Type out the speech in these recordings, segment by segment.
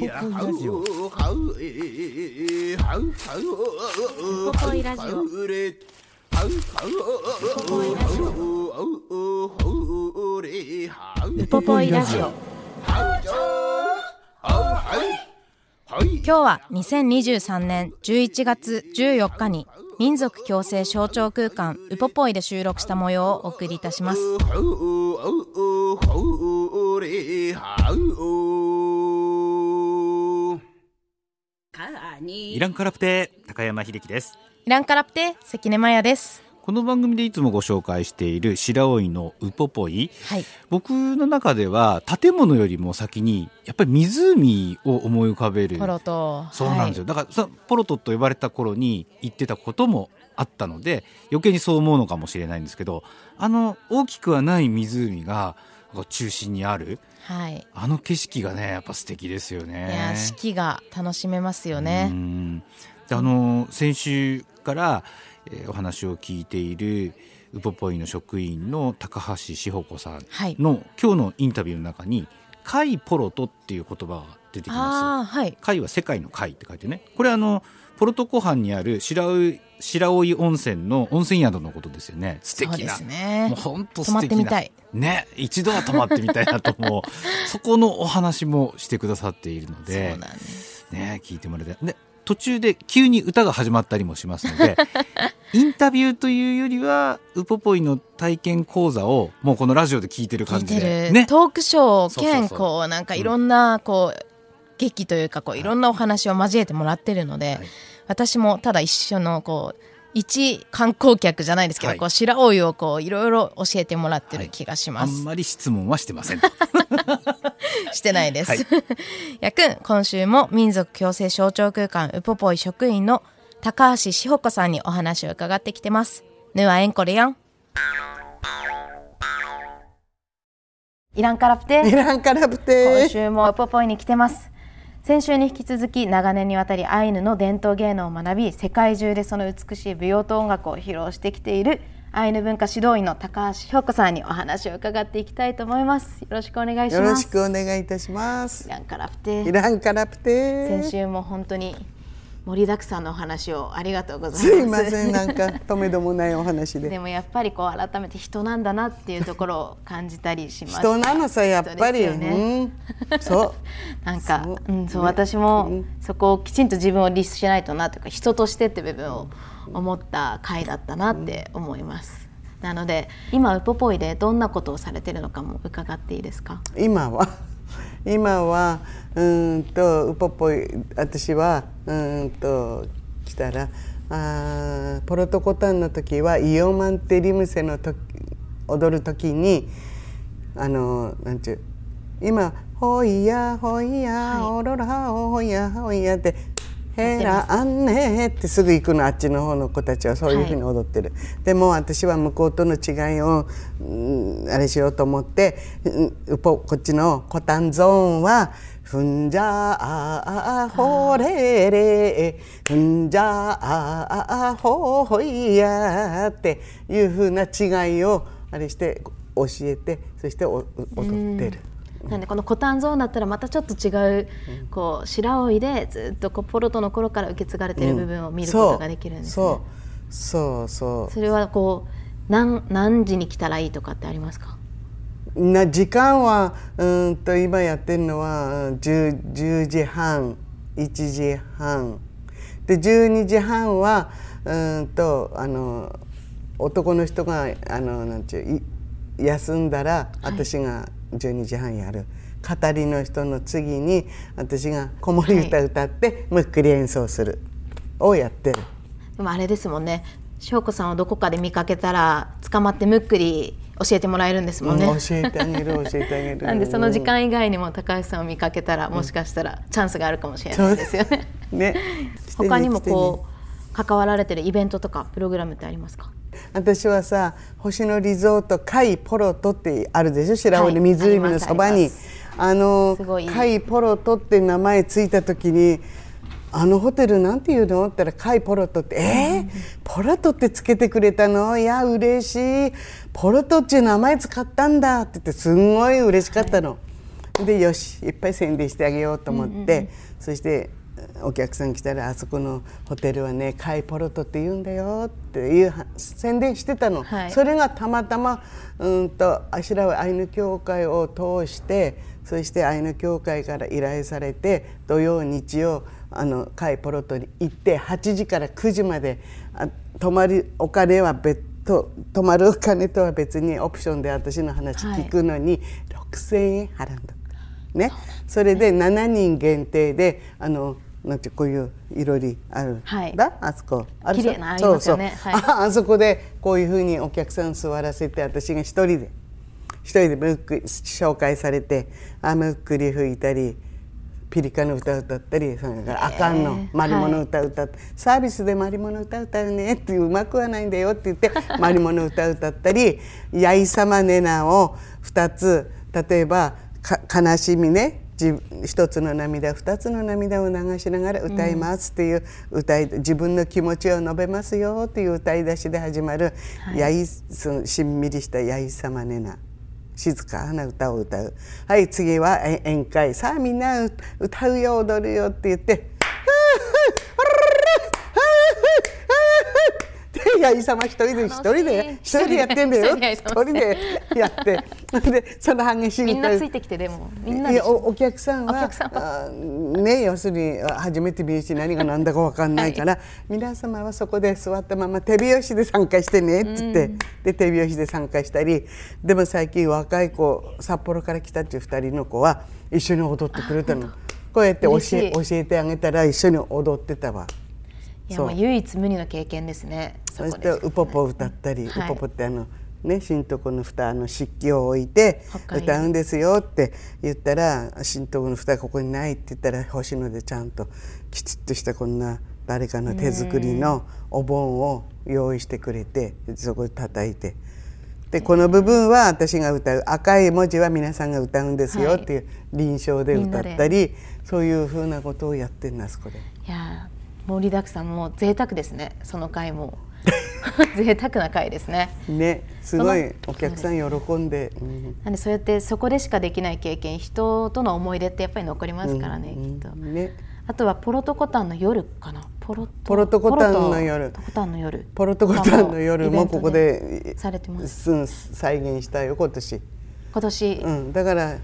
ウポポイラジオウポポイラジオウポポイラジオ今日は2023年11月14日に民族共生象徴空間ウポポイで収録した模様をお送りいたしますイランカラプテ高山秀樹です。イランカラプテ関根麻也です。この番組でいつもご紹介している白老のウポポイ、はい。僕の中では建物よりも先にやっぱり湖を思い浮かべる。ポロとそうなんですよ、だからそポロトと呼ばれた頃に言ってたこともあったので余計にそう思うのかもしれないんですけどあの大きくはない湖がこう中心にある。はい、はいあの景色がねやっぱ素敵ですよね。いや四季が楽しめますよね。うん。であの先週から、えーお話を聞いているウポポイの職員の高橋志保子さんはい。の今日のインタビューの中に「貝ポロト」っていう言葉が出てきます。はい。貝は世界の貝って書いてね。これあのポルト湖畔にある白老白老温泉の温泉宿のことですよね。素敵な。すね。もう本当素敵な。ってみたい。ね一度は泊まってみたいなと思う そこのお話もしてくださっているのでです。ね聞いてもらいたい。で途中で急に歌が始まったりもしますので インタビューというよりはウポポイの体験講座をもうこのラジオで聞いてる聞感じで。ね。トークショー兼こうなんかいろんなこう劇というかこういろんなお話を交えてもらってるので、はい私もただ一緒のこう一観光客じゃないですけど、はい。こう白老をこういろいろ教えてもらってる気がします、あんまり質問はしてません。してないです、はい。やくん今週も民族共生象徴空間ウポポイ職員の高橋志保子さんにお話を伺ってきてます。ぬはえんこれやん。イランカラプテ。イランカラプ今テ週もウポポイに来てます先週に引き続き長年にわたりアイヌの伝統芸能を学び世界中でその美しい舞踊と音楽を披露してきているアイヌ文化指導員の高橋氷子さんにお話を伺っていきたいと思います。よろしくお願いします。よろしくお願いいたします。イランカラプテイランカラプテ先週も本当に盛りだくさんのお話をありがとうございます。すいませんなんか止めどもないお話で。でもやっぱりこう改めて人なんだなっていうところを感じたりします。人なのさやっぱり、ね。うん。そう。なんかそう。うん、そうね。私もうん。そこをきちんと自分を律しないとなというか人としてって部分を思った回だったなって思います。なので今ウポポイでどんなことをされてるのかも伺っていいですか？今は？今はうーんとウポポイ私はうーんと来たらあーポルトコタンの時はイオマンテリムセの時踊る時にあのなんちゅう今「ほいやほいや、はい。おろらほいやほいや」って「へらあんね」ってすぐ行くのあっちの方の子たちはそういうふうに踊ってる、でも私は向こうとの違いを、うんあれしようと思って、うんこっちのコタンゾーンは「ふんじゃああほれれふんじゃああほほいや」っていうふうな違いをあれして教えてそしてお踊ってる。なんでこのコタンゾーンだったらまたちょっと違う、こう白老でずっとこうポロトの頃から受け継がれている部分を見ることができるんですね。そう。そうそう。それはこう何何時に来たらいいとかってありますか？な時間はうーんと今やってるのは 10, 10時半1時半。で12時半はうーんとあの男の人があのなんちゅうい休んだら私が12時半やる、語りの人の次に私が子守歌歌ってむっくり演奏する。をやってる。でもあれですもんね。翔子さんをどこかで見かけたら捕まってむっくり教えてもらえるんですもんね、うん教えてあげる教えてあげる。なんでその時間以外にも高橋さんを見かけたらもしかしたらチャンスがあるかもしれないですよね。ね。他にもこう関わられてるイベントとかプログラムってありますか？私はさ星野リゾート海ポロトってあるでしょ？白はい尾に湖のそばに。ありますあの海ポロトって名前ついた時にあのホテルなんていうの？って言ったら海ポロトって。えー、ポロトってつけてくれたの？いや嬉しい。ポロトっていう名前使ったんだって言ってすんごい嬉しかったの。でよしいっぱい宣伝してあげようと思って、そしてお客さん来たらあそこのホテルはねカイポロトって言うんだよっていうは宣伝してたの、はい。それがたまたまうんとあしらはアイヌ協会を通してそしてアイヌ協会から依頼されて土曜日曜あのカイポロトに行って8時から9時まであ泊まるお金は別途泊まるお金とは別にオプションで私の話聞くのに6,000円払うんだね、それで7人限定であのなんてこういういろりある、はい。だあそこ。ある綺麗なありますよね。そうそう、はい。ああそこでこういうふうにお客さん座らせて私が一人で一人でムック紹介されてあムックリ吹いたりピリカの歌歌ったりそれからあかんのマリモの歌歌って、サービスでマリモの歌歌うねっていううまくはないんだよって言って マリモの歌歌ったり「やいさまねな」を2つ例えばか悲しみねじ一つの涙二つの涙を流しながら歌いますっていう歌い、自分の気持ちを述べますよっていう歌い出しで始まる、やいそのしんみりした「やいさまねな」静かな歌を歌う。はい次はえ宴会。さあみんなう歌うよ踊るよって言ってで八重様一人で一人で一人でやってんだよ。一 一人でやって。でその激しい歌みんなついてきてでもみんないでやおお客さんはね要するにあ初めて見るし何が何だか分かんないから、皆様はそこで座ったまま手拍子で参加してねっつって、で手拍子で参加したりでも最近若い子札幌から来たっていう2人の子は一緒に踊ってくれたの。こうやって教え教えてあげたら一緒に踊ってたわ。いや唯一無二の経験ですね。そそしてウポポ歌ったり、はい。ウポポってあのね新床の蓋の漆器を置いて歌うんですよって言ったら新床の蓋ここにないって言ったら星野でちゃんときちっとしたこんな誰かの手作りのお盆を用意してくれてそこで叩いて。でこの部分は私が歌う赤い文字は皆さんが歌うんですよっていう臨床で歌ったりそういうふうなことをやってんのあそこで。いやー盛りだくさんもう贅沢ですねその回も。贅沢な回ですね。ねすごいお客さん喜んで。うん。なんでそうやってそこでしかできない経験人との思い出ってやっぱり残りますからね、うんきっと。ね。あとはポロトコタンの夜かな。ポロトポロトコタンの夜。ポロトコタンの夜。ポロトコタンの夜もここでされてます。うん再現したよ今年、今年、うん、だから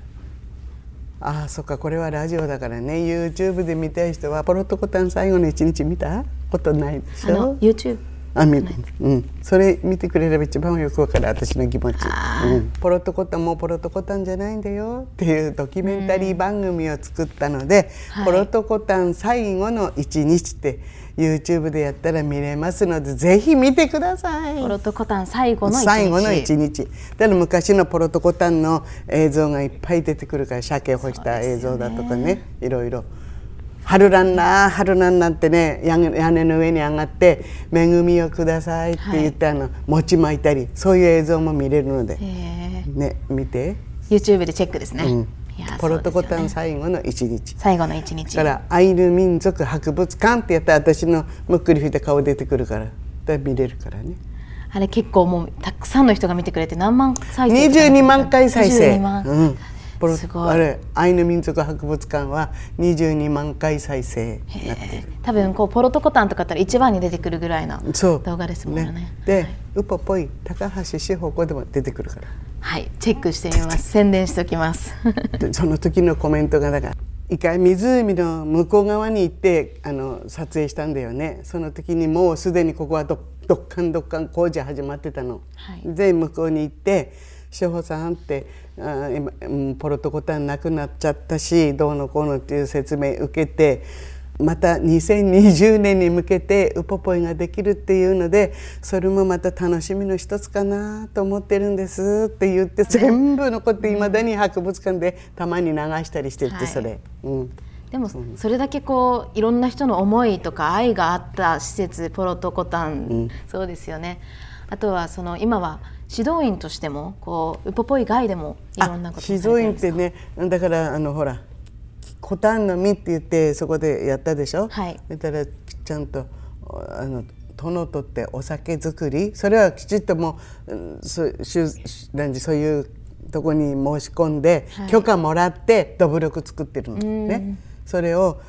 ああそっかこれはラジオだからね。YouTube で見たい人はポロトコタン最後の一日見た？ことないでしあのょ YouTube あ見る、うん、それ見てくれれば一番よくわかる私の気持ち、うん、ポロトコタンもうポロトコタンじゃないんだよ。っていうドキュメンタリー番組を作ったので、はい。ポロトコタン最後の一日って YouTube でやったら見れますのでぜひ見てください。ポロトコタン最後の一日。最後の一日。だから昔のポロトコタンの映像がいっぱい出てくるから鮭干した映像だとかね。いろいろ。春ランナー春ランナーってね屋根の上に上がって「恵みをください」って言って、あの餅巻いたりそういう映像も見れるので、ね見て、YouTube でチェックですね、うんポロトコタン最後の一日。最後の一日だからアイヌ民族博物館ってやったら私のむっくり吹いた顔出てくるからだ見れるからね。あれ結構もうたくさんの人が見てくれて何万再生とか22万回再生。22万うん。ポロすごいあれアイヌ民族博物館は22万回再生になってる。多分こうポロトコタンとかだったら一番に出てくるぐらいの。動画ですもんねで、ウポポイ高橋志保子でも出てくるから。はいチェックしてみます。宣伝しておきます。で その時のコメントがだから一回湖の向こう側に行ってあの撮影したんだよね。その時にもうすでにここはどどっかんどっかん工事始まってたの。はい。で向こうに行って「志保さん」ってあ今うんポロトコタンなくなっちゃったしどうのこうのっていう説明受けてまた2020年に向けてウポポイができるっていうのでそれもまた楽しみの一つかなと思ってるんですって言って全部残っていまだに博物館でたまに流したりしてってそれ。うん。でもそれだけこういろんな人の思いとか愛があった施設ポロトコタン、うん、そうですよね。あとはその今は指導員としてもこうウポポイ外でもいろんなこと指導員ってねだからあのほらコタンの実って言ってそこでやったでしょ、はい、だからちゃんとあの殿とってお酒作り？それはきちっともうそ何そういうとこに申し込んで、はい、許可もらってどぶろく作ってるのね。それを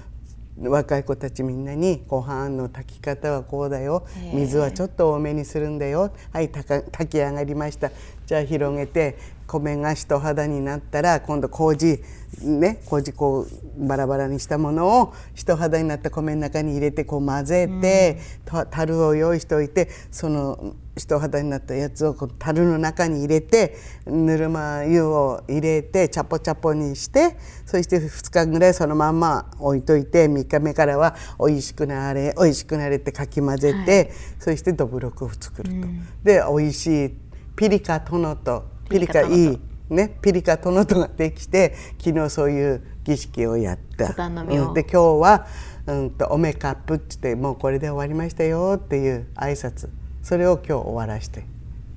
若い子たちみんなにご飯の炊き方はこうだよ。水はちょっと多めにするんだよ。はい炊き上がりました。じゃあ広げて米が人肌になったら今度麹ね麹こうバラバラにしたものを人肌になった米の中に入れてこう混ぜて、うん、樽を用意しておいてその人肌になったやつをこう樽の中に入れてぬるま湯を入れてチャポチャポにしてそして2日ぐらいそのまんま置いといて3日目からはおいしくなれおいしくなれってかき混ぜて、はい、そしてどぶろくを作ると。うん、でおいしいピリカ殿とピリカいい。ねピリカ殿とができて昨日そういう儀式をやった。うん、で今日は、うんと、おめカップって言ってもうこれで終わりましたよっていう挨拶。それを今日終わらして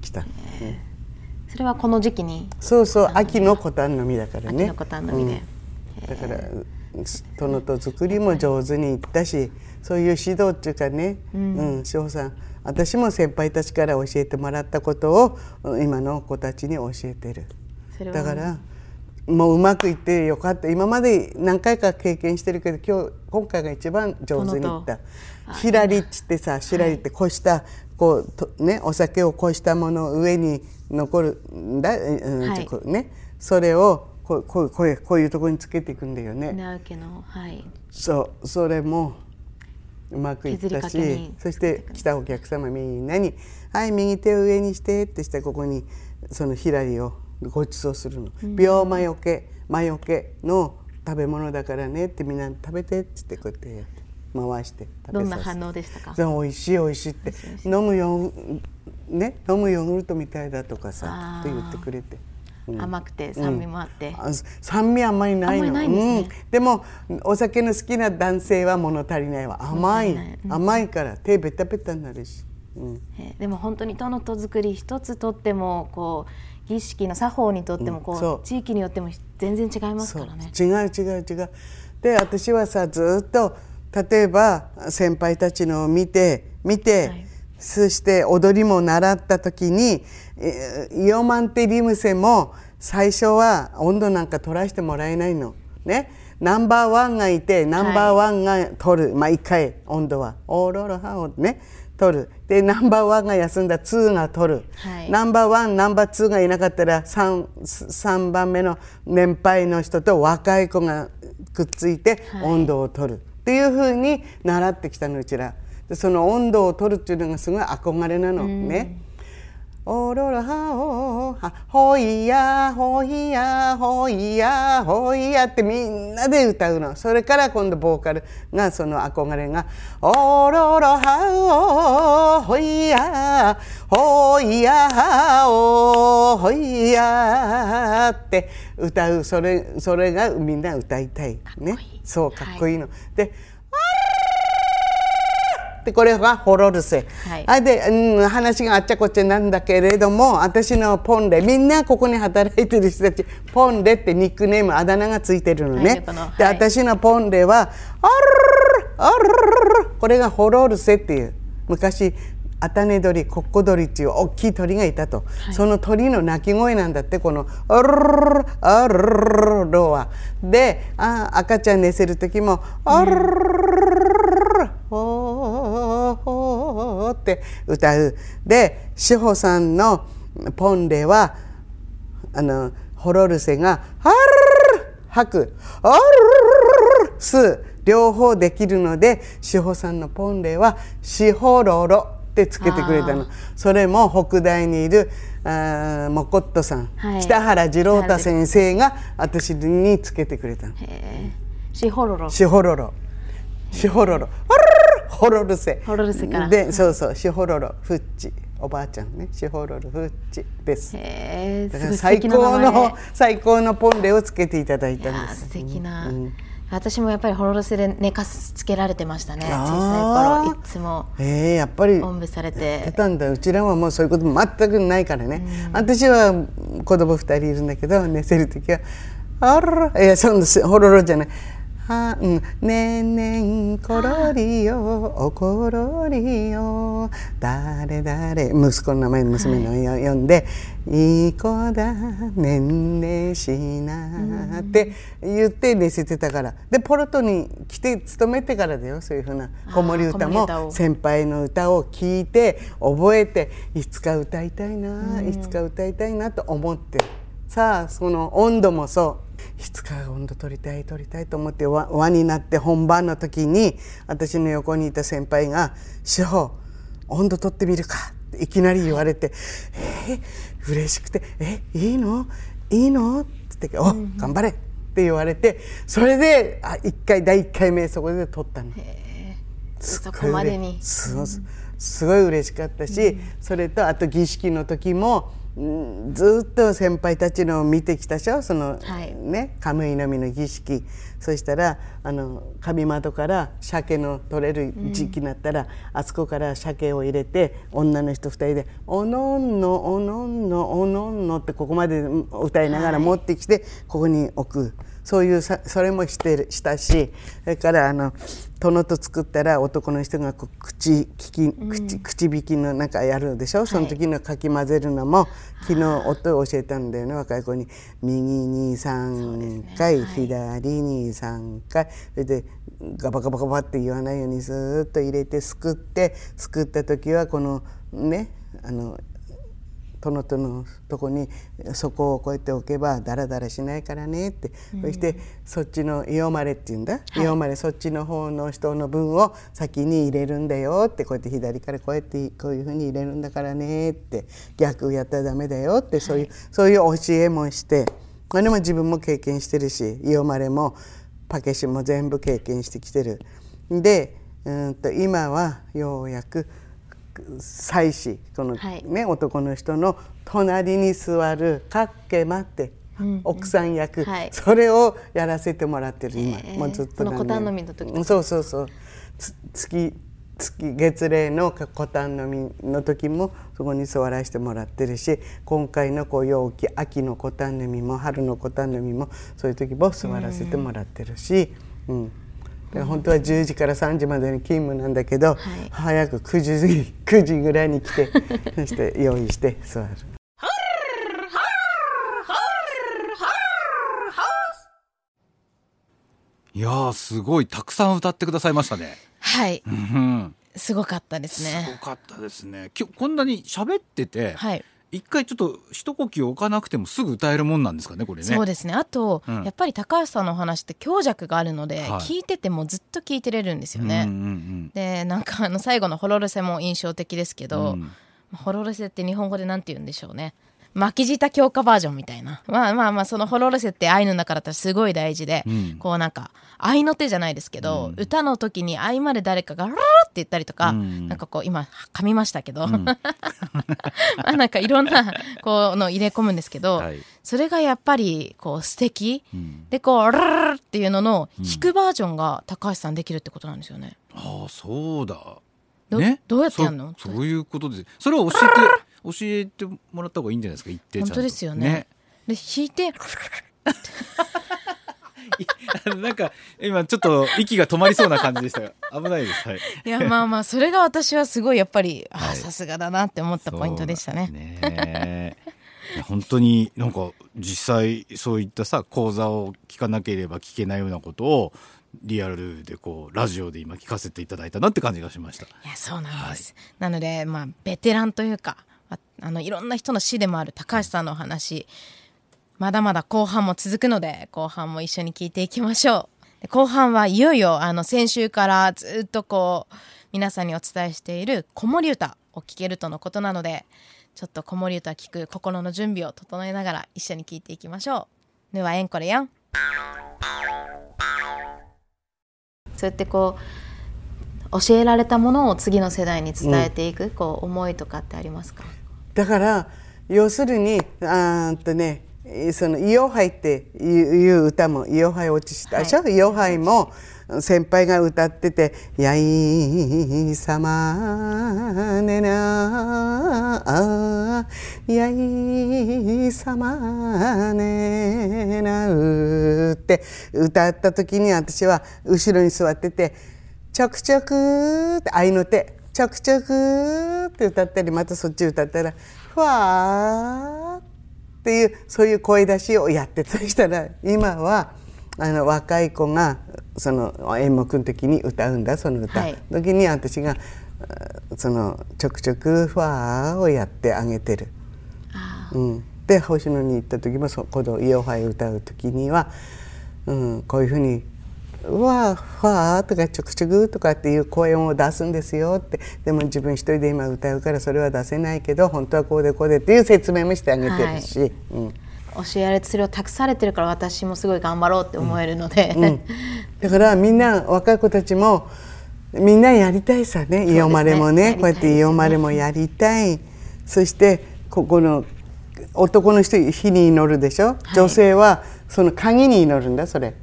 きた。それはこの時期に。そうそう秋のコタンの実だからね。秋のコタンの実で、だから殿と作りも上手にいったしそういう指導っていうかね、うん、うん、志保さん私も先輩たちから教えてもらったことを今の子たちに教えてる。だからもううまくいってよかった。今まで何回か経験してるけど今日今回が一番上手にいった。ひらりっつってさしらりってこした、はい、こうと、ね、お酒をこしたもの上に残るんだ、うんはい、ね、それをこうこうこうこういうところにつけていくんだよね。はい、そうそれもうまくいったしそして来たお客様みんなに「はい右手を上にして」ってしてここにそのひらりをご馳走するの、うん、病魔よけ魔よけの食べ物だからねってみんな食べてっつってこうやって回して食べどんな反応でしたか美味しい美味しいって。飲むよね飲むヨーグルトみたいだとかさって言ってくれて。甘くて酸味もあって、うん、酸味あんまりないの、でもお酒の好きな男性は物足りないわ。甘い、うん、甘いから手ベタベタになるし、うん、でも本当にトのと作り一つとってもこう儀式の作法にとってもこう、地域によっても全然違いますからね。違う違う違う。で私はさずっと例えば先輩たちのを見て見て、はい。そして踊りも習った時にイオマンテリムセも最初は音頭なんか取らせてもらえないの。ね。ナンバーワンがいてナンバーワンが取る、毎回音頭は。オーロロハオね取る。でナンバーワンが休んだ。ツーが取る、はい、ナンバーワンナンバーツーがいなかったら 3, 3番目の年配の人と若い子がくっついて音頭を取る、はい、っていうふうに習ってきたのうちら。その音頭を取るっていうのがすごい憧れなの、ね。おろろはおはほいやほいやほいやほいやってみんなで歌うの。それから今度ボーカルがその憧れが「おろろはおほいやほいやおほいや」って歌う。それそれがみんな歌いたいね。そうかっこいいの。はい、ででこれがホロルセ、はい、あで、うん、話があっちゃこっちゃなんだけれども私のポンレみんなここに働いてる人たちポンレってニックネームあだ名がついてるのね、はい、で、私のポンレは「あるあるこれがホロルセっていう昔アタネ鳥コッコ鳥っていう大きい鳥がいたと、はい、その鳥の鳴き声なんだってこの「あるあるロは。であ赤ちゃん寝せる時も「あるって歌う。で志保さんのポンレはあのホロルセが「ハル吐く「あるす」両方できるので志保さんのポンレは「しほろろ」ってつけてくれたのそれも北大にいるあモコットさん、はい、北原次郎太先生が私につけてくれたの。しほろろしほろろシホロロホロルセ。ホロルセから。でそうそうシホロロ。フッチ。おばあちゃんね。シホロロ。フッチです。へだから最高の最高のポンレをつけていただいたんです。素敵な、私もやっぱりホロルセで寝かしつけられてましたね小あさーい頃。いつも。えー、やっぱりおんぶされ出てたんだ。うちらはもうそういうこと全くないからね、私は子供二人いるんだけど寝せる時は「あらいやそんなホロロじゃない」はうん、ねえねんころりよおころりよ誰誰息子の名前娘のよ、呼んで「いい子だねんねしな」って言って寝せてたから。でポロトに来て勤めてからだよそういうふうな子守歌も先輩の歌を聞いて覚えていつか歌いたいな、いつか歌いたいなと思ってさあその温度もそう。いつか温度取りたい取りたいと思って輪輪になって本番の時に私の横にいた先輩が「志保温度取ってみるか」っていきなり言われて「えー、嬉しくて「えいいの？いいの?」って言って「お頑張れ!」って言われてそれであ一回第1回目そこで取ったの。すっごいそこまでに。すごい嬉しかったし、それとあと儀式の時も、うんずっと先輩たちのを見てきたでしょその、はい。ねカムイの実の儀式。そしたらあの神窓から鮭の取れる時期になったら、あそこから鮭を入れて女の人2人で「おのんのおのんのおのんの」ってここまで歌いながら持ってきて、ここに置く。そういうさそれもしてるしたしそれからあの殿と作ったら男の人がこう口聞き口口引きのなんかやるでしょ、その時のかき混ぜるのも昨日音を教えたんだよね若い子に。右に3回、左に3回それでガバガバガバって言わないようにずーっと入れてすくってすくった時はこのねあの殿とのとこにそこをこうやって置けばダラダラしないからねって、そしてそっちのイオマレっていうんだ、イオマレそっちの方の人の分を先に入れるんだよって。こうやって左からこうやってこういうふうに入れるんだからねって。逆やったらダメだよって。そういう、そういう教えもして。これも自分も経験してるしイオマレもパケシも全部経験してきてる。でうんと今はようやく妻子この、はい。ね男の人の隣に座るかっけ待って、奥さん役、はい。それをやらせてもらってる今、へえもうずっと何年。コタンのそうそうそう。つ月月月齢のコタンの実の時もそこに座らせてもらってるし今回のこう陽気秋のコタンの実も春のコタンの実もそういう時も座らせてもらってるし、うんだから本当は10時から3時までに勤務なんだけど、早く9時過ぎ9時ぐらいに来て そして用意して座る。いやーすごいたくさん歌ってくださいましたね。はいうん、すごかったですすねごかったですね。今日こんなに喋ってて、はい一回ちょっと一呼吸置かなくてもすぐ歌えるもんなんですかねこれね。そうですね。あと、うん。やっぱり高橋さんのお話って強弱があるので、はい。聞いててもずっと聞いてれるんですよね、うんうんでなんかあの最後のホロルセも印象的ですけど、うん。ホロルセって日本語でなんて言うんでしょうね巻き舌強化バージョンみたいなまあまあまあそのホロルセって愛の中だったらすごい大事で、うんこうなんか愛の手じゃないですけど、うん歌の時に合間で誰かがラーって言ったりとか、うんなんかこう今噛みましたけど、んまあなんかいろんなこうの入れ込むんですけど、はいそれがやっぱりこう素敵、うんでこうラーっていうのの弾くバージョンが高橋さんできるってことなんですよね。ああそうだ。どね、どうやってやんのそそういうことです。それは教えて教えてもらった方がいいんじゃないですか。言ってちゃんと本当ですよね。で弾いて なんか今ちょっと息が止まりそうな感じでしたが危ないです。はい。いやまあまあそれが私はすごいやっぱりあはいさすがだなって思ったポイントでしたね。ね本当になんか実際そういったさ講座を聞かなければ聞けないようなことをリアルでこうラジオで今聞かせていただいたなって感じがしました。いやそうなんです。なのでまあベテランというかあのいろんな人の師でもある高橋さんのお話まだまだ後半も続くので後半も一緒に聞いていきましょう。後半はいよいよあの先週からずっとこう皆さんにお伝えしている子守歌を聴けるとのことなのでちょっと子守歌聞く心の準備を整えながら一緒に聞いていきましょう。ではえんこれやん。そうやってこう教えられたものを次の世代に伝えていく、こう思いとかってありますか？だから要するにあとねその「イオハイ」っていう歌も「イオハイ落ちした。でしょ、イオハイも先輩が歌ってて「やいさまねなあやいさまねなう」って歌った時に私は後ろに座ってて「ちょくちょく」って愛の手「ちょくちょく」って歌ったりまたそっち歌ったら「ふわー」っていうそういう声出しをやってたりしたら今はあの若い子がその演目の時に歌うんだその歌、はい。時に私があそのちょくちょくファーをやってあげてる。あうん、で星野に行った時もそこの「イオハイ」歌う時には、うん、こういうふうに「ファー」とか「ちょくちょく」とかっていう声を出すんですよって。でも自分一人で今歌うからそれは出せないけど本当はこうでこうでっていう説明もしてあげてるし、うん教えられてそれを託されてるから私もすごい頑張ろうって思えるので、うん、だからみんな若い子たちもみんなやりたいさねイオマレもねね。こうやってイオマレもやりたい。そしてここの男の人火に祈るでしょ、い。女性はその鍵に祈るんだそれ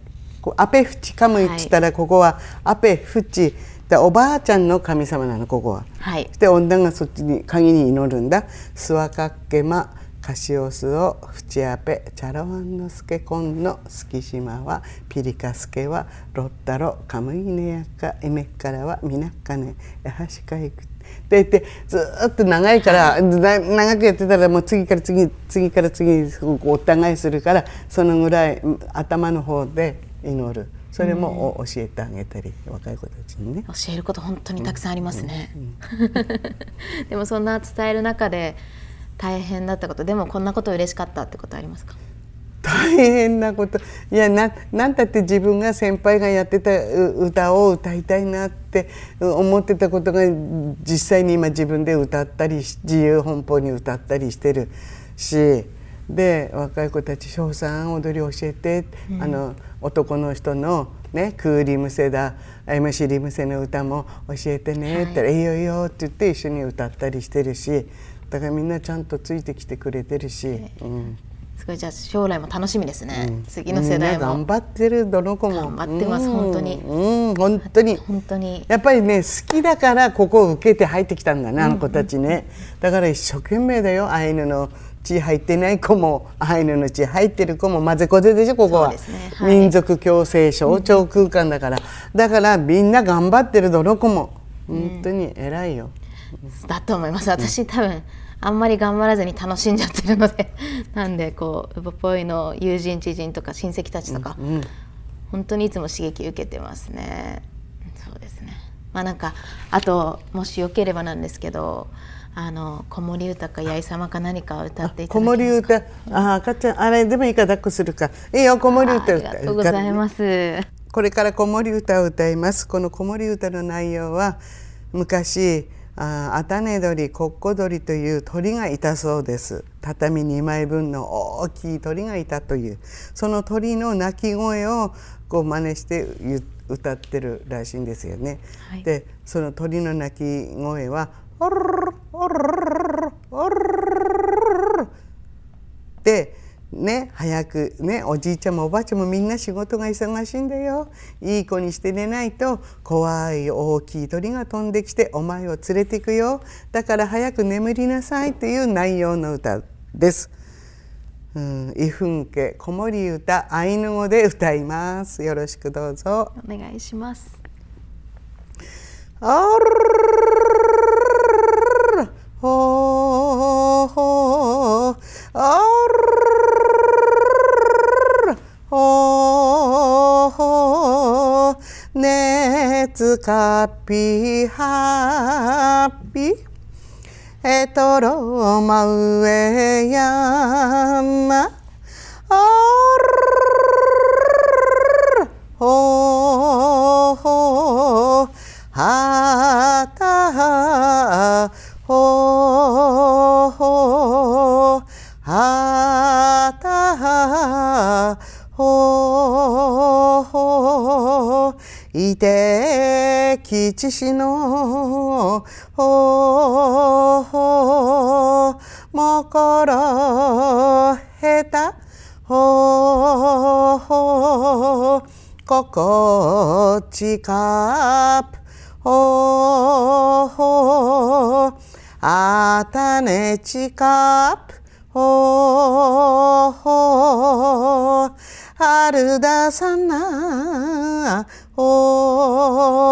アペフチ。カムイって言ったらここはアペフチ。だおばあちゃんの神様なのここは。はい。そして女がそっちに鍵に祈るんだ「スワカッケマカシオスをフチアペチャロワンのスケコンのスキシマはピリカスケはロッタロ。カムイネヤカ。エメッカラはミナッカネ。ヤハシカイク」って言ってずーっと長いから、な長くやってたらもう次から次次から次お互いするからそのぐらい頭の方で祈る。それもお教えてあげたり若い子たちにね。教えること本当にたくさんありますね、でもそんな伝える中で大変だったことでもこんなこと嬉しかったってことありますか？大変なこと。いやななんだって自分が先輩がやってたう歌を歌いたいなって思ってたことが実際に今自分で歌ったりし自由奔放に歌ったりしてるしで若い子たち「翔さん踊り教えて」あの男の人の、ね「クーリムセだ」「アイムシリムセの歌も教えてね」って言ったら「いいよいいよ」って言って一緒に歌ったりしてるしだからみんなちゃんとついてきてくれてるし。うん。すごいじゃあ将来も楽しみですね、次の世代みんな頑も張ってるどの子も。頑張ってますうん。本当に。うん本当に。本当に。やっぱりね好きだからここを受けて入ってきたんだねあの子たちね、だから一生懸命だよアイヌの血入ってない子もアイヌの血入ってる子も混ぜこぜでしょここは、ね。はい。民族共生象徴空間だから、だからみんな頑張ってるどの子も本当に偉いよ、だと思います。私多分あんまり頑張らずに楽しんじゃってるので なんでこうウポポイの友人知人とか親戚たちとか、本当にいつも刺激受けてますねまあなんかあともしよければなんですけどあの子守歌か八重様か何かを歌っていた子だけますか？守歌あ赤ちゃんあれでもいいから抱っこするか。いいよ子守あ歌りがとうございます。これから子守歌を歌います。この子守歌の内容は昔あアタネ鳥コッコ鳥という鳥がいたそうです。畳2枚分の大きい鳥がいたというその鳥の鳴き声をこう真似してゆ歌ってるらしいんですよね、はい。でその鳥の鳴き声は「オルオルオルルルルでね早くねおじいちゃんもおばあちゃんもみんな仕事が忙しいんだよ。いい子にして寝ないと怖い大きい鳥が飛んできてお前を連れていくよ。だから早く眠りなさいという内容の歌です。うん、イフン家子守歌アイヌ語で歌います。よろしくどうぞ。お願いします。あるほー。ほー。あるほー。ほー。熱かぴはっぴえとろまうえやま。あるほほはたはほほはたはほほいいて吉しのほこっちかぷほほあたねちかぷほほ春ださなほほ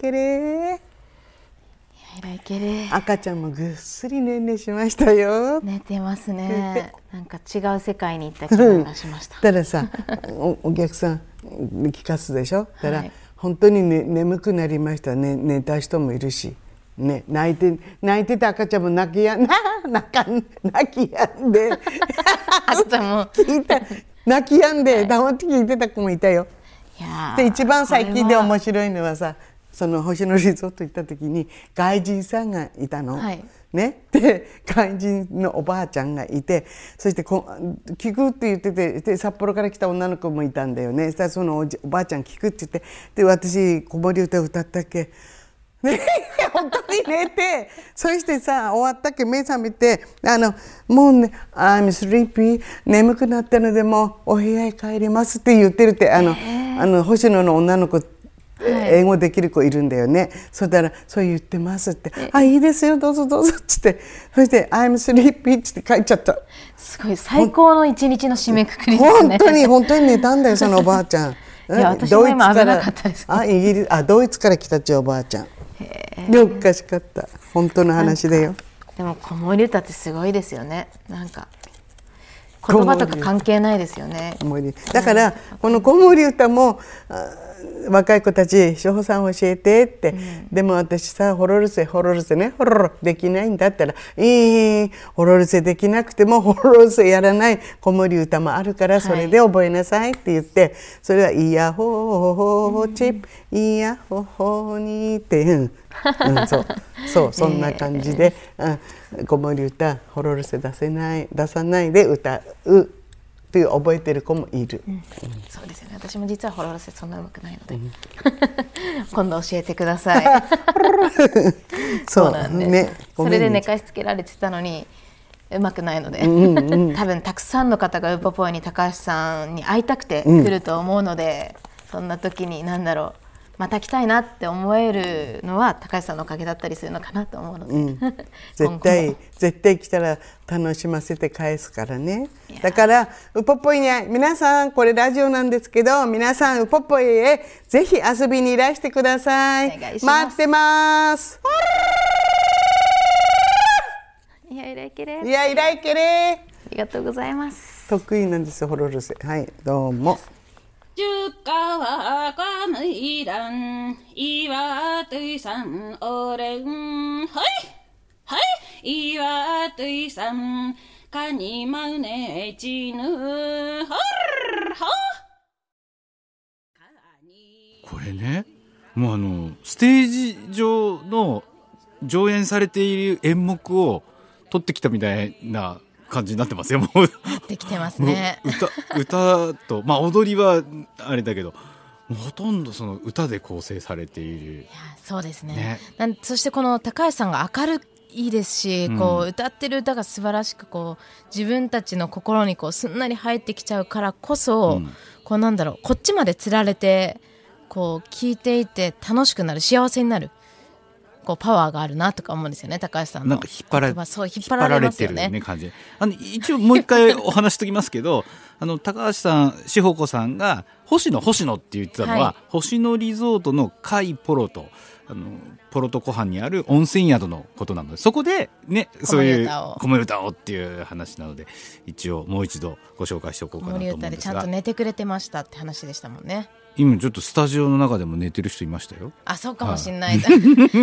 けれいらいけれ赤ちゃんもぐっすりねんねしましたよ。寝てますね。なんか違う世界に行った気分がしました。たらさおお客さんに聞かすでしょ？たら、はい本当に、ね、眠くなりました。ね寝た人もいるし、ね、泣いて泣いてた赤ちゃんも泣きや 泣かん泣きやんで。赤ちゃんも。聞いた。泣きやんで。黙って聞いてた子もいたよ。で一番最近で面白いのはさその星野リゾート行った時に外人さんがいたの。はい。ね、で外人のおばあちゃんがいてそしてこ聞くって言っててで札幌から来た女の子もいたんだよね。そしたらそのおじおばあちゃん聞くって言ってで私子守歌歌ったっけ？ね、本当に寝てそしてさ終わったっけ？目覚めてあのもうね「I'm sleepy 眠くなったのでもうお部屋へ帰ります」って言ってるってあのあの星野の女の子英語できる子いるんだよね、そしたら「そう言ってます」って「あいいですよどうぞどうぞ」っつって。そして「I'm sleepy」って帰っちゃった。すごい最高の一日の締めくくりですね。本当に本当に寝たんだよそのおばあちゃん。いや私も今危なかったです。あイギリスあドイツから来たっちおばあちゃん。でおかしかった。本当の話だよ。でも子守歌ってすごいですよね。なんか言葉とか関係ないですよね。だからこの子守歌もあ若い子たち「志保さん教えて」って、でも私さホロルセホロルセね。ホロロできないんだったら「いいホロルセできなくてもホロルセやらない。子守歌もあるからそれで覚えなさい」って言って。それは「イヤホーホーチップ。イヤホーホーに」って、う。んうん、そう。そう そんな感じで、うん、子守歌ホロルセ出せない出さないで歌うっていう覚えてる子もいる。そうですよね。私も実はホロロセそんな上手くないので、今度教えてください。そうなんです、ね。それで寝かしつけられてたのに上手くないので、多分たくさんの方がウポポイに高橋さんに会いたくて来ると思うので、そんな時に何だろうまた来たいなって思えるのは高橋さんのおかげだったりするのかなと思うので、今絶後も。対絶対来たら楽しませて返すからね。だからウポポイに皆さんこれラジオなんですけど皆さんウポポイへぜひ遊びにいらしてください。待ってます。いやいらいけれ。いやいらいけれ。ありがとうございます。得意なんですホロルセはいどうも中川かむいらん、岩手さおれん。はいはい岩手さん、かにまうねちぬ。はっこれね、もうあの、ステージ上の上演されている演目を撮ってきたみたいな感じになってますよ。もう。できてますね。歌歌とまあ踊りはあれだけどほとんどその歌で構成されている。いやそうですね。ね。なんそしてこの高橋さんが明るいですし、うん。こう歌ってる歌が素晴らしくこう自分たちの心にこうすんなり入ってきちゃうからこそ、うん。こうなんだろうこっちまでつられてこう聞いていて楽しくなる幸せになるこうパワーがあるなとか思うんですよね高橋さんの。なんか引っ張られそう引っ張られますよね。ね感じ。あの一応もう一回お話しときますけどあの高橋さん志保子さんが星野星野って言ってたのは、はい。星野リゾートの海ポロとあのポロト湖畔にある温泉宿のことなのでそこでねそういう子守歌を。っていう話なので一応もう一度ご紹介しておこうかなと森思うんですが。歌でちゃんと寝てくれてましたって話でしたもんね今ちょっとスタジオの中でも寝てる人いましたよ。あそうかもしれない、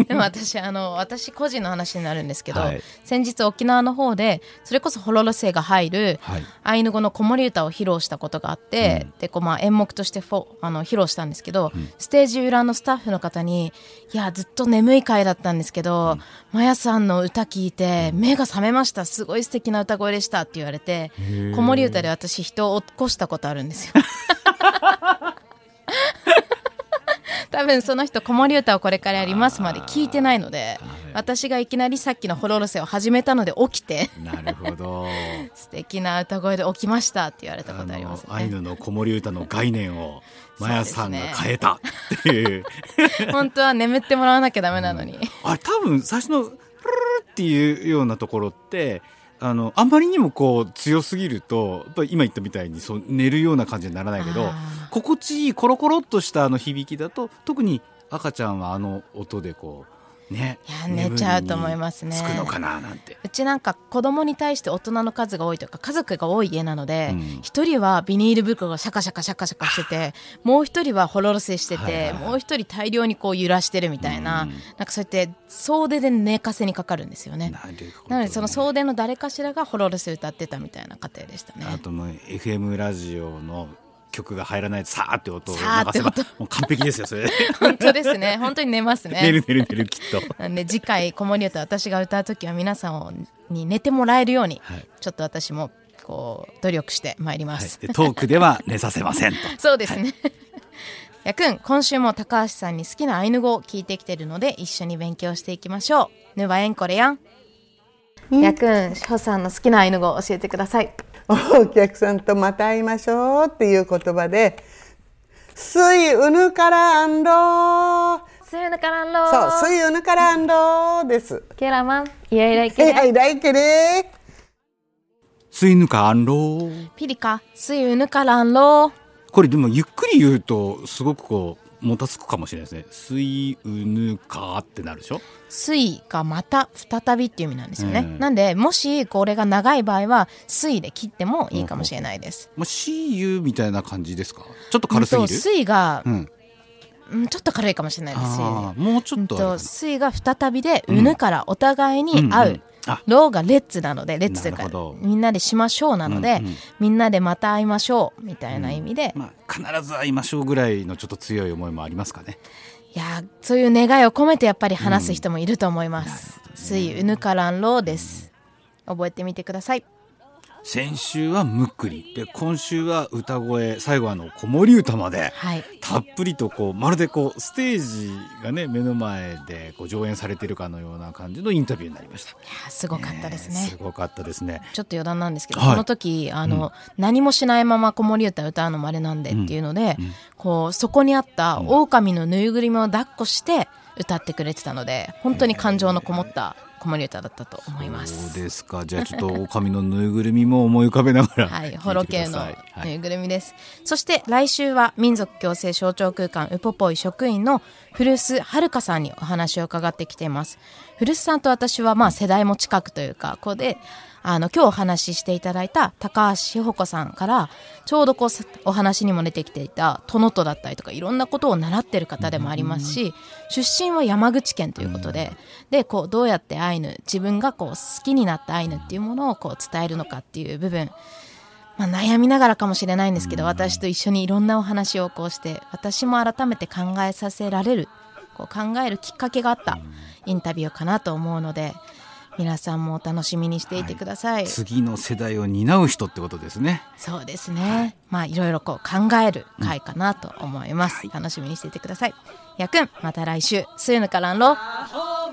でも私あの私個人の話になるんですけど、はい。先日沖縄の方でそれこそホロロセが入るはい。アイヌ語の子守歌を披露したことがあって、でこうまあ演目としてフォあの披露したんですけど、ステージ裏のスタッフの方に「いやずっと眠い回だったんですけど、マヤさんの歌聞いて目が覚めました。すごい素敵な歌声でした」って言われて子守歌で私人を起こしたことあるんですよ。多分その人子守歌をこれからやりますまで聞いてないので私がいきなりさっきのホロロセを始めたので起きて。なるほど。素敵な歌声で起きましたって言われたことありますね。のアイヌの子守歌の概念を マヤさんが変えたっていう。本当は眠ってもらわなきゃダメなのに、あれ多分最初の「プルルル」っていうようなところってあのあんまりにもこう強すぎるとやっぱり今言ったみたいにそう寝るような感じにならないけどあ心地いいコロコロっとしたあの響きだと特に赤ちゃんはあの音でこうね。いや寝ちゃうと思いますね。つくのかななんて。うちなんか子供に対して大人の数が多いというか家族が多い家なのでうん。一、人はビニール袋がシャカシャカシャカシャカしててもう一人はホロロセしてて、はいはいはい。もう一人大量にこう揺らしてるみたいな、うん。なんかそうやって総出で寝かせにかかるんですよね。なね。なのでその総出の誰かしらがホロロセ歌ってたみたいな家庭でしたね。あともう FM ラジオの曲が入らないとさーって音を流せば音もう完璧ですよそれ本当ですね。本当に寝ますね。寝る寝る寝るきっと。なんで次回子守歌私が歌う時は皆さんをに寝てもらえるように、はいちょっと私もこう努力してまいります。はいでトークでは寝させませんと。そうですね。やくん今週も高橋さんに好きなアイヌ語を聞いてきてるので一緒に勉強していきましょう。ぬばえんこれやん。やくん、しほさんの好きなアイヌ語を教えてください。お客さんとまた会いましょうっていう言葉で「すいうぬからあんろスーヌカランロそう「すいうぬからあんろです。ケラマン、イヤイライケレはいはい大嫌いスイヌカアンロー。ピリカ、スユヌカランロこれでもゆっくり言うとすごくこうもたつくかもしれないですね。スイウヌカってなるでしょ？水がまた再びっていう意味なんですよね、うんなんでもしこれが長い場合は水で切ってもいいかもしれないです、まあ CU みたいな感じですか？ちょっと軽すぎる？うんがう、ん。うん、ちょっと軽いかもしれないですああもうちょっとあれかな。と水が再びで、うぬからお互いに会う、うんうんあローがレッツなのでレッツというかみんなでしましょうなので、うんうん。みんなでまた会いましょうみたいな意味で、まあ必ず会いましょうぐらいのちょっと強い思いもありますかね。いやーそういう願いを込めてやっぱり話す人もいると思います、水うぬからんローです。覚えてみてください先週はむっくりで今週は歌声。最後はあの子守歌まで。はい。たっぷりとこうまるでこうステージがね目の前でこう上演されているかのような感じのインタビューになりました。いやーすごかったですね。すごかったですね。ちょっと余談なんですけど、はい。その時あの、何もしないまま子守歌歌うのもあれなんでっていうので、うん。こうそこにあった狼のぬいぐるみを抱っこして歌ってくれてたので本当に感情のこもった子守歌だったと思います。そうですか。じゃあちょっと狼のぬいぐるみも思い浮かべながら はい、ホロ系のぬいぐるみです。そして来週は民族共生象徴空間ウポポイ職員の古巣はるかさんにお話を伺ってきています。古巣さんと私はまあ世代も近くというか、ここであの今日お話ししていただいた高橋志保子さんからちょうどこうさお話にも出てきていたトノトだったりとかいろんなことを習ってる方でもありますし出身は山口県ということででこうどうやってアイヌ自分がこう好きになったアイヌっていうものをこう伝えるのかっていう部分。まあ、悩みながらかもしれないんですけど、私と一緒にいろんなお話をこうして私も改めて考えさせられるこう考えるきっかけがあったインタビューかなと思うので皆さんもお楽しみにしていてください、次の世代を担う人ってことですね。そうですね、まあいろいろこう考える回かなと思います、楽しみにしていてください。やくんまた来週。スーヌカランロほ